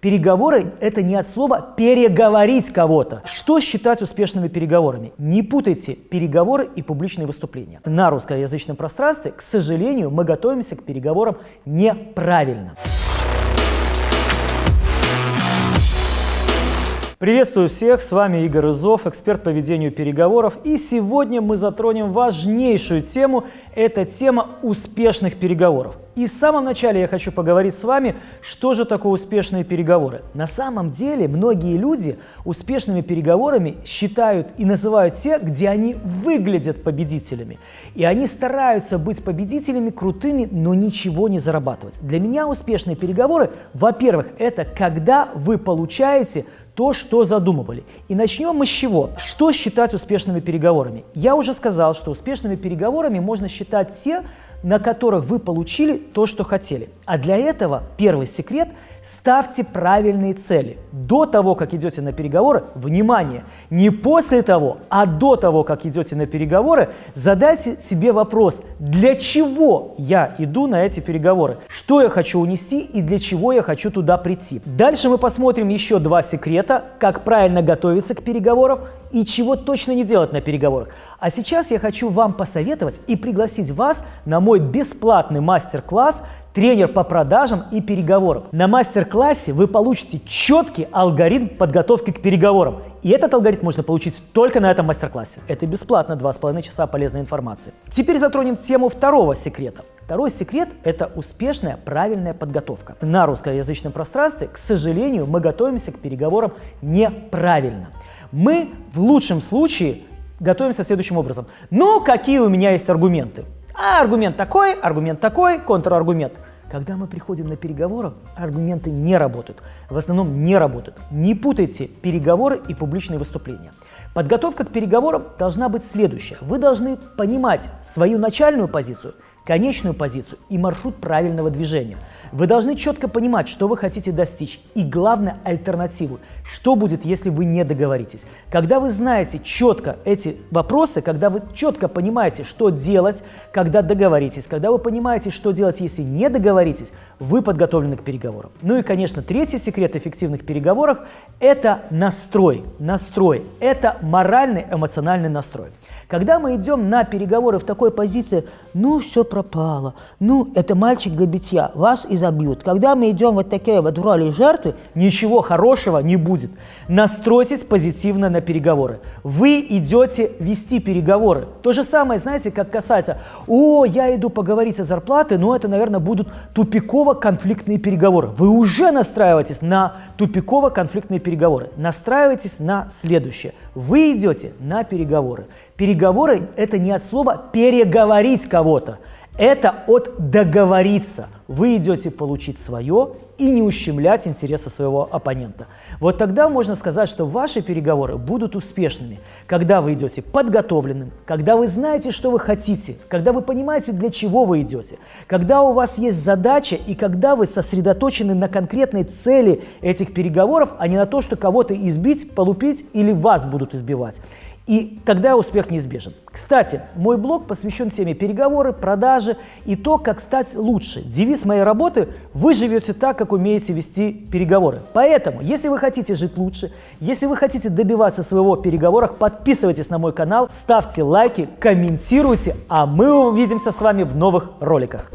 Переговоры – это не от слова «переговорить кого-то». Что считать успешными переговорами? Не путайте переговоры и публичные выступления. На русскоязычном пространстве, к сожалению, мы готовимся к переговорам неправильно. Приветствую всех, с вами Игорь Изов, эксперт по ведению переговоров. И сегодня мы затронем важнейшую тему, это тема успешных переговоров. И в самом начале я хочу поговорить с вами, что же такое успешные переговоры. На самом деле многие люди успешными переговорами считают и называют те, где они выглядят победителями. И они стараются быть победителями крутыми, но ничего не зарабатывать. Для меня успешные переговоры, во-первых, это когда вы получаете то, что задумывали. И начнем мы с чего? Что считать успешными переговорами? Я уже сказал, что успешными переговорами можно считать те, на которых вы получили то, что хотели. А для этого первый секрет – ставьте правильные цели. До того, как идете на переговоры, внимание, не после того, а до того, как идете на переговоры, задайте себе вопрос, для чего я иду на эти переговоры, что я хочу унести и для чего я хочу туда прийти. Дальше мы посмотрим еще два секрета, как правильно готовиться к переговорам и чего точно не делать на переговорах. А сейчас я хочу вам посоветовать и пригласить вас на мой бесплатный мастер-класс тренер по продажам и переговорам. На мастер-классе вы получите четкий алгоритм подготовки к переговорам. И этот алгоритм можно получить только на этом мастер-классе. Это бесплатно, 2,5 часа полезной информации. Теперь затронем тему второго секрета. Второй секрет – это успешная, правильная подготовка. На русскоязычном пространстве, к сожалению, мы готовимся к переговорам неправильно. Мы в лучшем случае готовимся следующим образом. Ну, какие у меня есть аргументы? А аргумент такой, аргумент такой, контраргумент. Когда мы приходим на переговоры, аргументы не работают. В основном не работают. Не путайте переговоры и публичные выступления. Подготовка к переговорам должна быть следующая. Вы должны понимать свою начальную позицию – конечную позицию и маршрут правильного движения. Вы должны четко понимать, что вы хотите достичь и, главное, альтернативу. Что будет, если вы не договоритесь? Когда вы знаете четко эти вопросы, когда вы четко понимаете, что делать, когда договоритесь, когда вы понимаете, что делать, если не договоритесь, вы подготовлены к переговорам. Ну и, конечно, третий секрет эффективных переговоров – это настрой. Настрой – это моральный, эмоциональный настрой. Когда мы идем на переговоры в такой позиции, ну, все пропало, ну, это мальчик для битья, вас и забьют. Когда мы идем вот такие вот в роли жертвы, ничего хорошего не будет. Настройтесь позитивно на переговоры. Вы идете вести переговоры. То же самое, знаете, как касается, о, я иду поговорить о зарплате, но это, наверное, будут тупиково-конфликтные переговоры. Вы уже настраиваетесь на тупиково-конфликтные переговоры. Настраивайтесь на следующее. Вы идете на переговоры. Переговоры – это не от слова «переговорить кого-то», это от договориться. Вы идете получить свое и не ущемлять интересы своего оппонента. Вот тогда можно сказать, что ваши переговоры будут успешными, когда вы идете подготовленным, когда вы знаете, что вы хотите, когда вы понимаете, для чего вы идете, когда у вас есть задача и когда вы сосредоточены на конкретной цели этих переговоров, а не на то, что кого-то избить, полупить или вас будут избивать. И тогда успех неизбежен. Кстати, мой блог посвящен теме переговоры, продажи и то, как стать лучше. Девиз моей работы – вы живете так, как умеете вести переговоры. Поэтому, если вы хотите жить лучше, если вы хотите добиваться своего в переговорах, подписывайтесь на мой канал, ставьте лайки, комментируйте, а мы увидимся с вами в новых роликах.